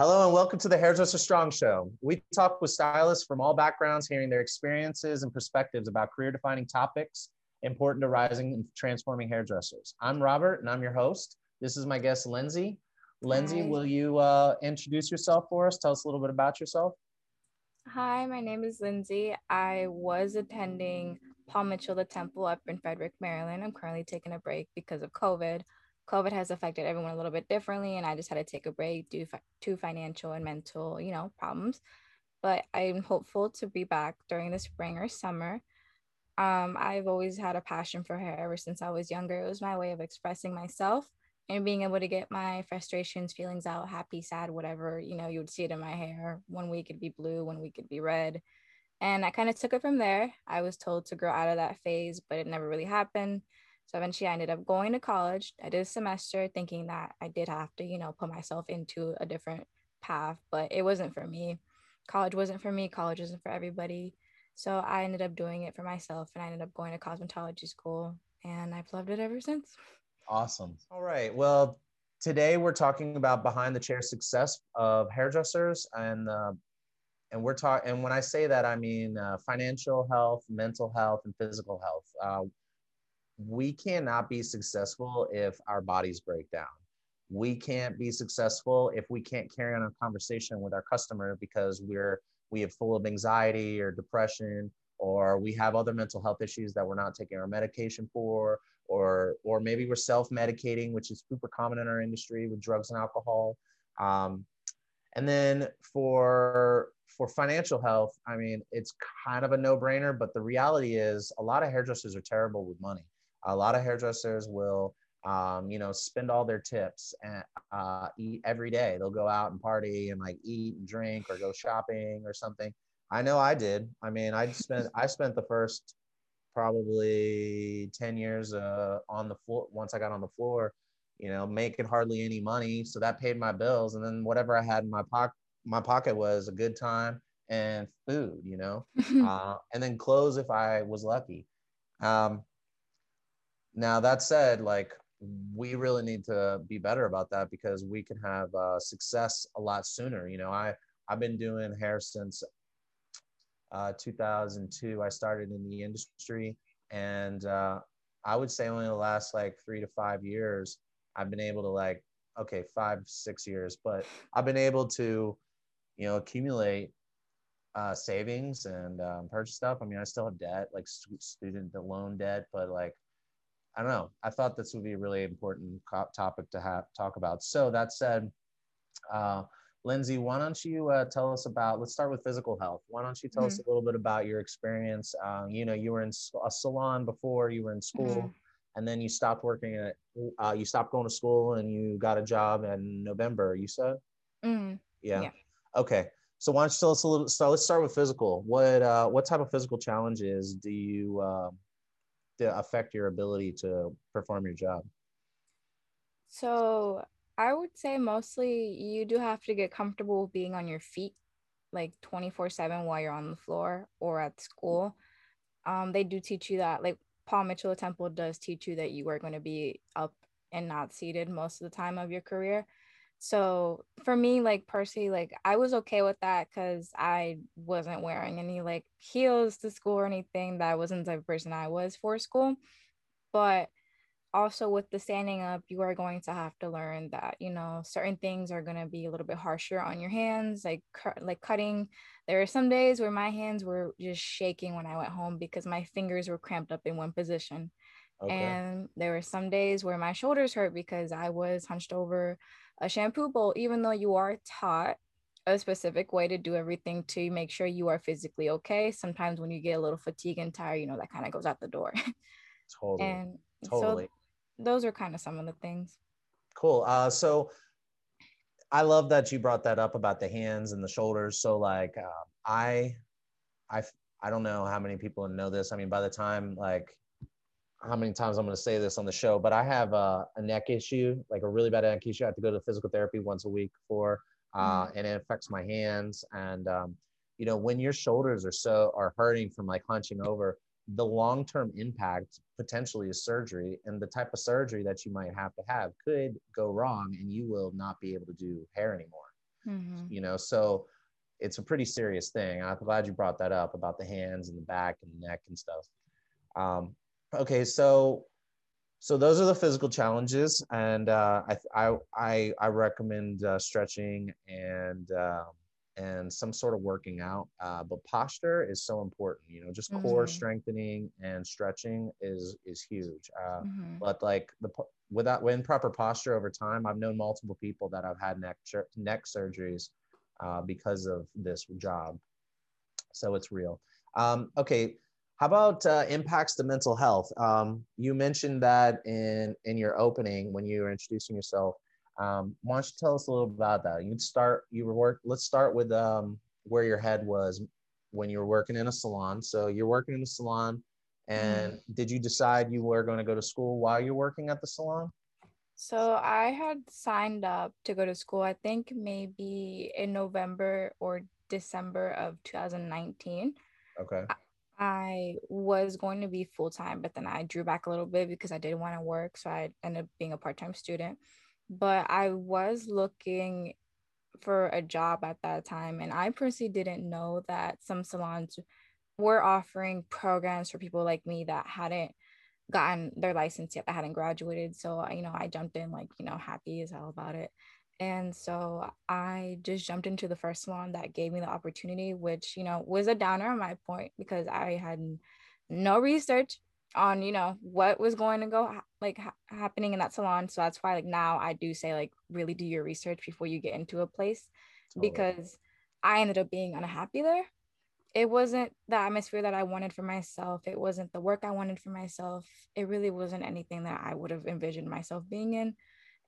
Hello and welcome to the Hairdresser Strong Show. We talk with stylists from all backgrounds, hearing their experiences and perspectives about career defining topics important to rising and transforming hairdressers. I'm Robert and I'm your host. This is my guest, Lindsey. Lindsey, Hi. will you uh, introduce yourself for us? Tell us a little bit about yourself. Hi, my name is Lindsey. I was attending Paul Mitchell the Temple up in Frederick, Maryland. I'm currently taking a break because of COVID. COVID has affected everyone a little bit differently, and I just had to take a break due fi- to financial and mental, you know, problems. But I'm hopeful to be back during the spring or summer. Um, I've always had a passion for hair ever since I was younger. It was my way of expressing myself and being able to get my frustrations, feelings out, happy, sad, whatever, you know, you would see it in my hair. One week it'd be blue, one week it'd be red. And I kind of took it from there. I was told to grow out of that phase, but it never really happened. So eventually I ended up going to college. I did a semester thinking that I did have to, you know, put myself into a different path, but it wasn't for me. College wasn't for me. College isn't for everybody. So I ended up doing it for myself and I ended up going to cosmetology school and I've loved it ever since. Awesome. All right. Well, today we're talking about behind the chair success of hairdressers, and uh, and we're talking. And when I say that, I mean uh, financial health, mental health, and physical health. Uh, we cannot be successful if our bodies break down. We can't be successful if we can't carry on a conversation with our customer because we're we have full of anxiety or depression or we have other mental health issues that we're not taking our medication for or or maybe we're self-medicating which is super common in our industry with drugs and alcohol um, and then for for financial health i mean it's kind of a no-brainer but the reality is a lot of hairdressers are terrible with money a lot of hairdressers will um, you know spend all their tips and uh, eat every day. They'll go out and party and like eat and drink or go shopping or something. I know i did. I mean i spent i spent the first probably 10 years uh, on the floor once i got on the floor you know making hardly any money. So that paid my bills. And then whatever i had in my pocket my pocket was a good time and food you know? Uh, and then clothes if i was lucky. Um, now that said like we really need to be better about that because we can have uh, success a lot sooner. You know i i've been doing hair since uh, 2002 i started in the industry and uh, i would say only the last like three to five years i've been able to like okay five six years but i've been able to you know accumulate uh, savings and um, purchase stuff. I mean i still have debt like stu- student loan debt but like i don't know i thought this would be a really important topic to have talk about so that said uh, Lindsey, why don't you uh, tell us about? Let's start with physical health. Why don't you tell us a little bit about your experience? Uh, you know, you were in a salon before, you were in school, Mhm. and then you stopped working at. Uh, you stopped going to school, and you got a job in November. You said, Mm. yeah. Yeah. Okay. So why don't you tell us a little? So let's start with physical. What uh, what type of physical challenges do you that affect your ability to perform your job? So I would say mostly you do have to get comfortable being on your feet like 24 7 while you're on the floor or at school. Um, they do teach you that, like Paul Mitchell Temple does teach you that you are going to be up and not seated most of the time of your career. So for me, like personally, like I was okay with that because I wasn't wearing any like heels to school or anything. That wasn't the type of person I was for school. But also with the standing up you are going to have to learn that you know certain things are going to be a little bit harsher on your hands like like cutting there are some days where my hands were just shaking when i went home because my fingers were cramped up in one position Okay. and there were some days where my shoulders hurt because i was hunched over a shampoo bowl even though you are taught a specific way to do everything to make sure you are physically okay sometimes when you get a little fatigue and tired you know that kind of goes out the door totally. and totally. so those are kind of some of the things. Cool. Uh, so I love that you brought that up about the hands and the shoulders. So like uh, I, I, I don't know how many people know this. I mean, by the time like how many times I'm going to say this on the show, but I have a, a neck issue, like a really bad neck issue. I have to go to physical therapy once a week for, uh, and it affects my hands. And um, you know, when your shoulders are so are hurting from like hunching over, the long-term impact potentially is surgery and the type of surgery that you might have to have could go wrong and you will not be able to do hair anymore mm-hmm. you know so it's a pretty serious thing i'm glad you brought that up about the hands and the back and the neck and stuff um, okay so so those are the physical challenges and uh, I, I i recommend uh, stretching and um, and some sort of working out. Uh, but posture is so important. You know, just core mm-hmm. strengthening and stretching is is huge. Uh, mm-hmm. But like the without with proper posture over time, I've known multiple people that have had neck neck surgeries uh, because of this job. So it's real. Um, okay. How about uh, impacts to mental health? Um, you mentioned that in in your opening when you were introducing yourself. Um, why don't you tell us a little about that? You start, you were work. Let's start with um, where your head was when you were working in a salon. So you're working in a salon, and mm. did you decide you were going to go to school while you're working at the salon? So I had signed up to go to school. I think maybe in November or December of 2019. Okay. I was going to be full time, but then I drew back a little bit because I didn't want to work. So I ended up being a part time student but I was looking for a job at that time. And I personally didn't know that some salons were offering programs for people like me that hadn't gotten their license yet, that hadn't graduated. So, you know, I jumped in like, you know, happy as hell about it. And so I just jumped into the first salon that gave me the opportunity, which, you know, was a downer on my point because I had no research on you know what was going to go like ha- happening in that salon. So that's why like now i do say like really do your research before you get into a place totally. because i ended up being unhappy there. It wasn't the atmosphere that i wanted for myself. It wasn't the work i wanted for myself. It really wasn't anything that i would have envisioned myself being in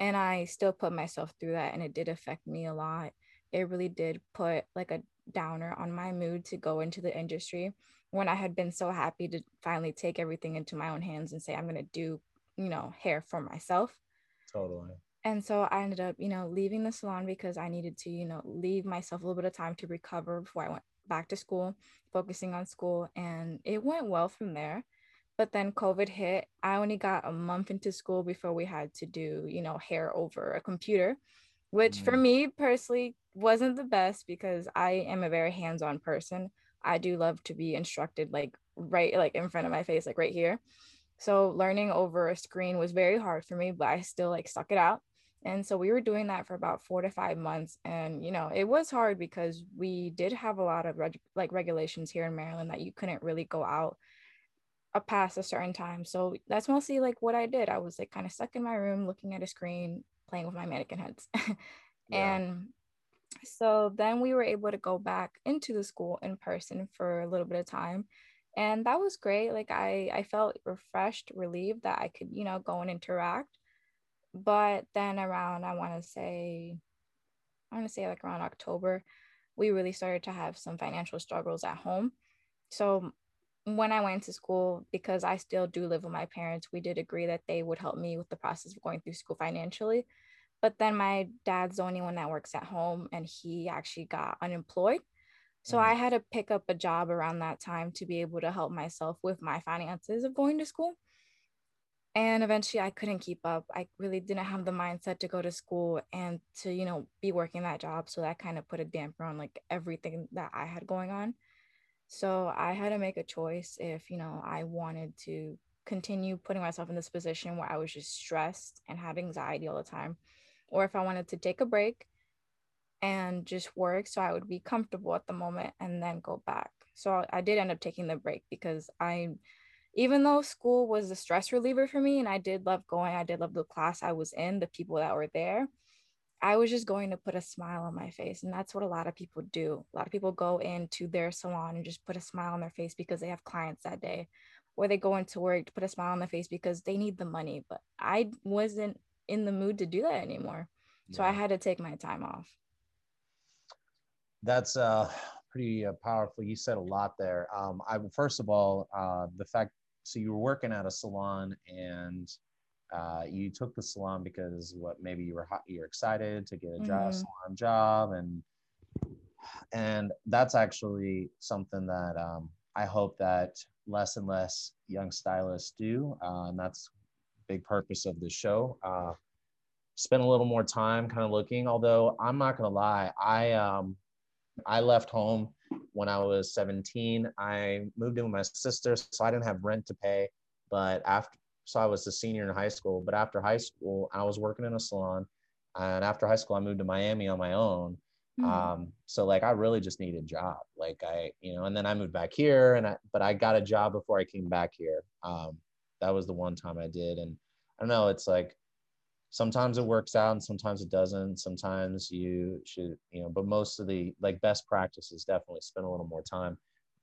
and i still put myself through that and it did affect me a lot it really did put like a downer on my mood to go into the industry when I had been so happy to finally take everything into my own hands and say, I'm going to do, you know, hair for myself. Totally. And so I ended up, you know, leaving the salon because I needed to, you know, leave myself a little bit of time to recover before I went back to school, focusing on school. And it went well from there. But then COVID hit. I only got a month into school before we had to do, you know, hair over a computer, which mm. for me personally wasn't the best because I am a very hands on person. I do love to be instructed like right like in front of my face, like right here. So learning over a screen was very hard for me, but I still like stuck it out. And so we were doing that for about four to five months. And, you know, it was hard because we did have a lot of reg- like regulations here in Maryland that you couldn't really go out a past a certain time. So that's mostly like what I did. I was like kind of stuck in my room looking at a screen, playing with my mannequin heads. yeah. And so then we were able to go back into the school in person for a little bit of time and that was great like i i felt refreshed relieved that i could you know go and interact but then around i want to say i want to say like around october we really started to have some financial struggles at home so when i went to school because i still do live with my parents we did agree that they would help me with the process of going through school financially but then my dad's the only one that works at home and he actually got unemployed. So mm. I had to pick up a job around that time to be able to help myself with my finances of going to school. And eventually I couldn't keep up. I really didn't have the mindset to go to school and to, you know, be working that job. So that kind of put a damper on like everything that I had going on. So I had to make a choice if, you know, I wanted to continue putting myself in this position where I was just stressed and had anxiety all the time or if I wanted to take a break and just work so I would be comfortable at the moment and then go back. So I did end up taking the break because I even though school was a stress reliever for me and I did love going, I did love the class I was in, the people that were there. I was just going to put a smile on my face. And that's what a lot of people do. A lot of people go into their salon and just put a smile on their face because they have clients that day, or they go into work to put a smile on their face because they need the money. But I wasn't in the mood to do that anymore. So yeah. I had to take my time off. That's uh, pretty uh, powerful. You said a lot there. Um, I first of all, uh, the fact so you were working at a salon and uh, you took the salon because what maybe you were hot, you're excited to get a job, mm-hmm. salon job, and and that's actually something that um, I hope that less and less young stylists do, uh, and that's big purpose of the show. Uh, spent a little more time kind of looking. Although I'm not gonna lie, I um I left home when I was 17. I moved in with my sister, so I didn't have rent to pay. But after, so I was a senior in high school. But after high school, I was working in a salon, and after high school, I moved to Miami on my own. Mm-hmm. Um, so like I really just needed a job. Like I, you know, and then I moved back here, and I, but I got a job before I came back here. Um, that was the one time I did, and I don't know. It's like sometimes it works out and sometimes it doesn't sometimes you should you know but most of the like best practices definitely spend a little more time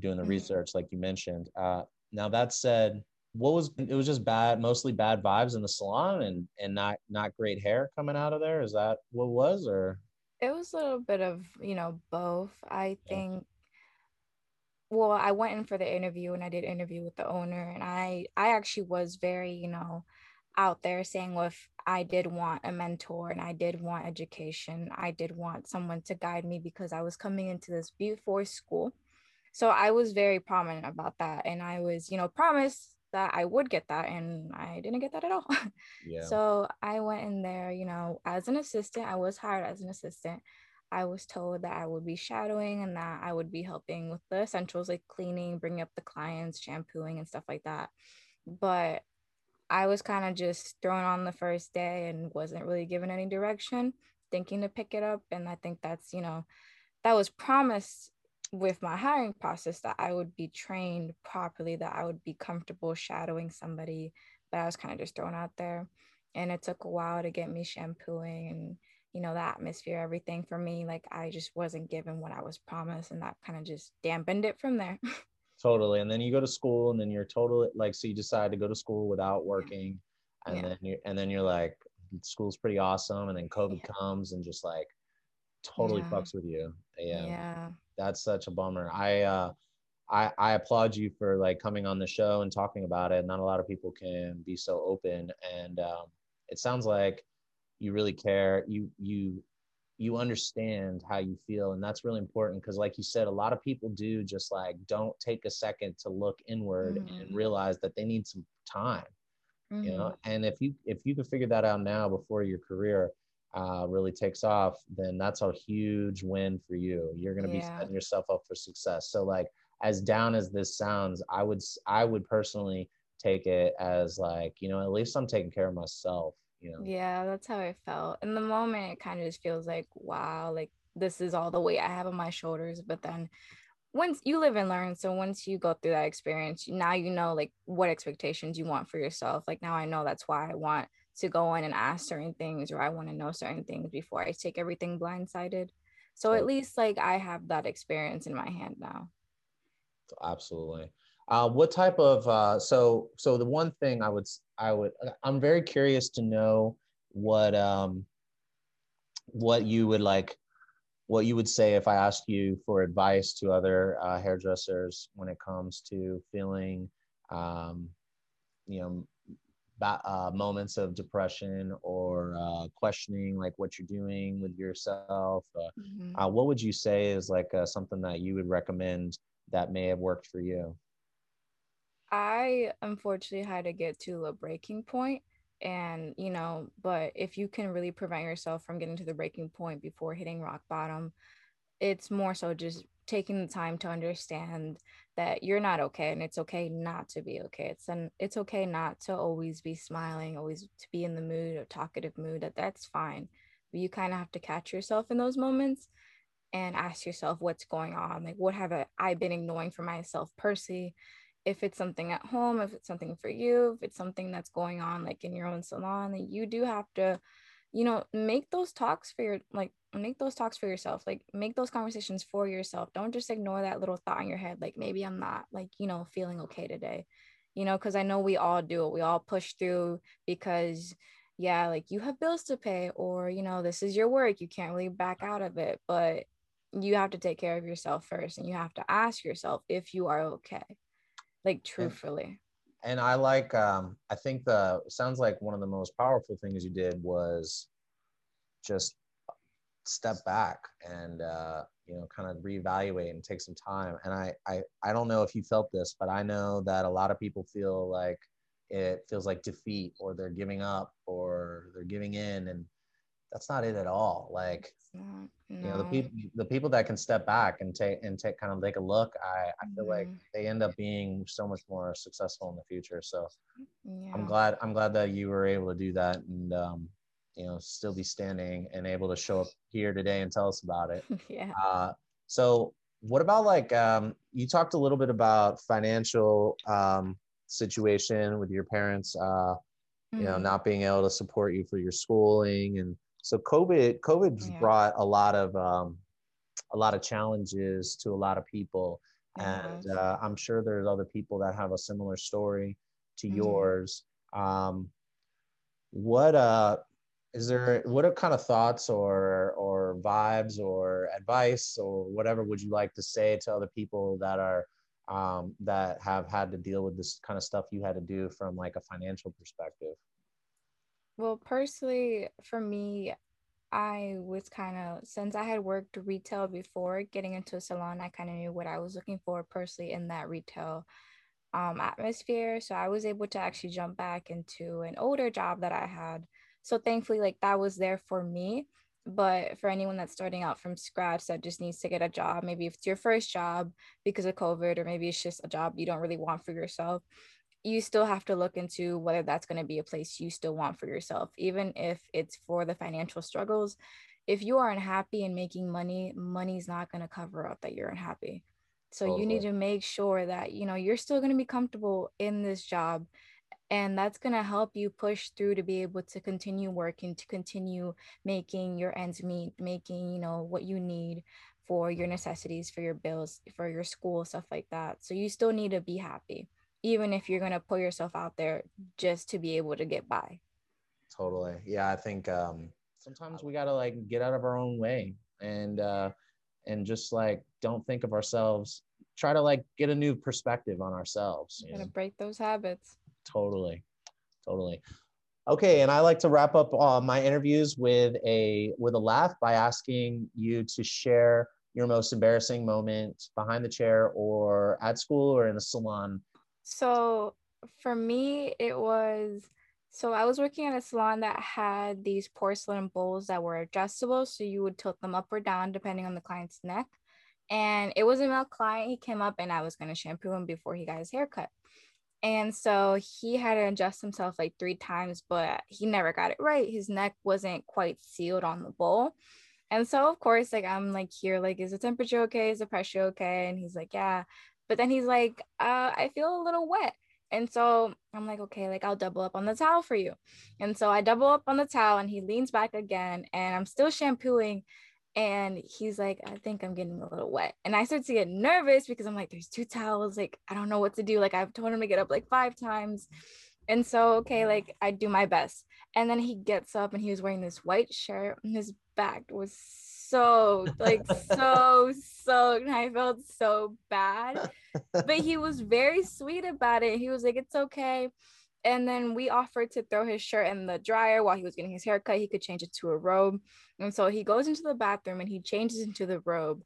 doing the mm-hmm. research like you mentioned uh, now that said what was it was just bad mostly bad vibes in the salon and and not not great hair coming out of there. Is that what was or? It was a little bit of you know both i think. Well i went in for the interview and i did interview with the owner and i i actually was very you know out there saying well if i did want a mentor and i did want education i did want someone to guide me because i was coming into this beautiful school. So i was very prominent about that and i was you know promised that i would get that and i didn't get that at all yeah. so i went in there you know as an assistant i was hired as an assistant i was told that i would be shadowing and that i would be helping with the essentials like cleaning bringing up the clients shampooing and stuff like that but I was kind of just thrown on the first day and wasn't really given any direction, thinking to pick it up. And I think that's, you know, that was promised with my hiring process that I would be trained properly, that I would be comfortable shadowing somebody, but I was kind of just thrown out there. And it took a while to get me shampooing and, you know, the atmosphere, everything for me. Like I just wasn't given what I was promised, and that kind of just dampened it from there. totally and then you go to school and then you're totally like so you decide to go to school without working and yeah. then you and then you're like school's pretty awesome and then covid yeah. comes and just like totally yeah. fucks with you yeah. yeah that's such a bummer i uh I, I applaud you for like coming on the show and talking about it. Not a lot of people can be so open, and um, it sounds like you really care. You you you understand how you feel and that's really important because like you said a lot of people do just like don't take a second to look inward mm-hmm. and realize that they need some time mm-hmm. you know mm-hmm. and if you if you can figure that out now before your career uh, really takes off then that's a huge win for you. You're going to yeah. be setting yourself up for success. So like as down as this sounds i would i would personally take it as like you know at least i'm taking care of myself you know? Yeah that's how i felt. In the moment it kind of just feels like wow like this is all the weight i have on my shoulders. But then once you live and learn. So once you go through that experience now you know like what expectations you want for yourself. Like now i know that's why i want to go in and ask certain things or i want to know certain things before i take everything blindsided. So at least like i have that experience in my hand now. Absolutely. Uh, what type of uh, so so the one thing I would I would I'm very curious to know what um what you would like what you would say if I asked you for advice to other uh, hairdressers when it comes to feeling um, you know uh, moments of depression or uh, questioning like what you're doing with yourself uh, mm-hmm. uh, what would you say is like uh, something that you would recommend that may have worked for you I unfortunately had to get to a breaking point and you know but if you can really prevent yourself from getting to the breaking point before hitting rock bottom it's more so just taking the time to understand that you're not okay and it's okay not to be okay. It's an it's okay not to always be smiling always to be in the mood or talkative mood that that's fine. But you kind of have to catch yourself in those moments and ask yourself what's going on. Like what have i been ignoring for myself percy if it's something at home, if it's something for you, if it's something that's going on like in your own salon, that you do have to, you know, make those talks for your like make those talks for yourself. Like make those conversations for yourself. Don't just ignore that little thought in your head, like maybe I'm not like, you know, feeling okay today. You know, because I know we all do it. We all push through because yeah, like you have bills to pay, or you know, this is your work. You can't really back out of it. But you have to take care of yourself first and you have to ask yourself if you are okay like truthfully and, i like um i think the sounds like one of the most powerful things you did was just step back and uh you know kind of reevaluate and take some time. And I, I i don't know if you felt this but i know that a lot of people feel like it feels like defeat or they're giving up or they're giving in. And that's not it at all. Like no. you know the people the people that can step back and take and take kind of take a look i i feel like Mhm. they end up being so much more successful in the future so yeah. i'm glad i'm glad that you were able to do that and um you know still be standing and able to show up here today and tell us about it yeah. uh so what about like um you talked a little bit about financial um situation with your parents uh you know Mhm. not being able to support you for your schooling and so covid covid's Yeah. brought a lot of um, a lot of challenges to a lot of people and has. uh, i'm sure there's other people that have a similar story to Mhm. yours um, what uh is there what are kind of thoughts or or vibes or advice or whatever would you like to say to other people that are um, that have had to deal with this kind of stuff you had to do from like a financial perspective Well, personally, for me, I was kind of, since I had worked retail before getting into a salon, I kind of knew what I was looking for personally in that retail um, atmosphere. So I was able to actually jump back into an older job that I had. So thankfully, like that was there for me. But for anyone that's starting out from scratch that just needs to get a job, maybe if it's your first job because of COVID, or maybe it's just a job you don't really want for yourself, you still have to look into whether that's going to be a place you still want for yourself, even if it's for the financial struggles. If you are unhappy and making money, money's not going to cover up that you're unhappy. So you need to make sure that you know you're still going to be comfortable in this job and that's going to help you push through to be able to continue working to continue making your ends meet making you know what you need for your necessities for your bills for your school stuff like that so you still need to be happy even if you're going to put yourself out there just to be able to get by Totally. Yeah, I think um sometimes we gotta like get out of our own way and uh and just like don't think of ourselves. Try to like get a new perspective on ourselves. You going to know? break those habits Totally. Totally. Okay, and I like to wrap up uh, my interviews with a with a laugh by asking you to share your most embarrassing moment behind the chair or at school or in the salon. So for me, it was so I was working at a salon that had these porcelain bowls that were adjustable. So you would tilt them up or down depending on the client's neck. And it was a male client. He came up and I was going to shampoo him before he got his haircut. And so he had to adjust himself like three times, but he never got it right. His neck wasn't quite sealed on the bowl. And so, of course, like I'm like here, like, is the temperature okay? Is the pressure okay? And he's like, yeah. But then he's like, uh, I feel a little wet. And so I'm like, okay, like I'll double up on the towel for you. And so I double up on the towel and he leans back again and I'm still shampooing. And he's like, I think I'm getting a little wet. And I start to get nervous because I'm like, there's two towels. Like, I don't know what to do. Like, I've told him to get up like five times. And so, okay, like I do my best. And then he gets up and he was wearing this white shirt and his back was so, like, so soaked. And I felt so bad. But he was very sweet about it. He was like, it's okay. And then we offered to throw his shirt in the dryer while he was getting his haircut. He could change it to a robe. And so he goes into the bathroom and he changes into the robe.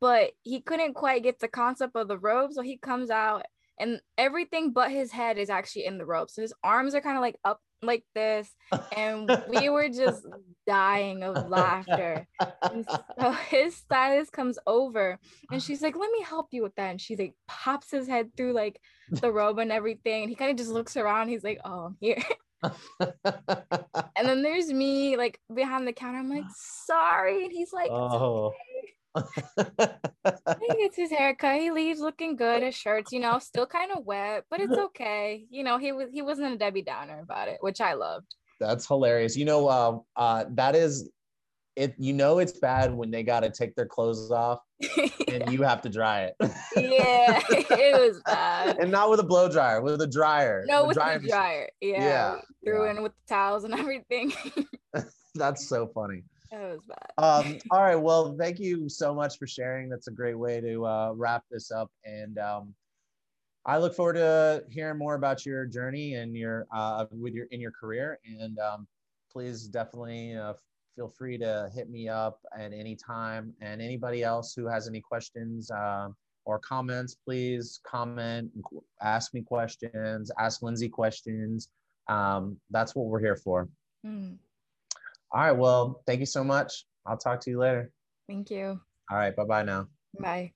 But he couldn't quite get the concept of the robe. So he comes out and everything but his head is actually in the robe. So his arms are kind of like up like this. And we were just dying of laughter. And so his stylist comes over and she's like, let me help you with that. And she like pops his head through like the robe and everything. And he kind of just looks around. He's like, oh, I'm here. And then there's me like behind the counter. I'm like, sorry. And he's like, oh. he gets his haircut. He leaves looking good. His shirt's, you know, still kind of wet, but it's okay. You know, he was he wasn't a Debbie Downer about it, which I loved. That's hilarious. You know, uh, uh, that is it. You know, it's bad when they got to take their clothes off and you have to dry it. yeah, it was bad. and not with a blow dryer, with a dryer. No, The with dryer the machine. dryer. Yeah, Yeah, threw yeah. in with the towels and everything. That's so funny. It was bad. Um, all right. Well, thank you so much for sharing. That's a great way to uh, wrap this up. And um, I look forward to hearing more about your journey and your uh, with your in your career. And um, please definitely uh, feel free to hit me up at any time. And anybody else who has any questions uh, or comments, please comment, ask me questions, ask Lindsey questions. Um, that's what we're here for. Mm. All right. Well, thank you so much. I'll talk to you later. Thank you. All right. Bye bye now. Bye.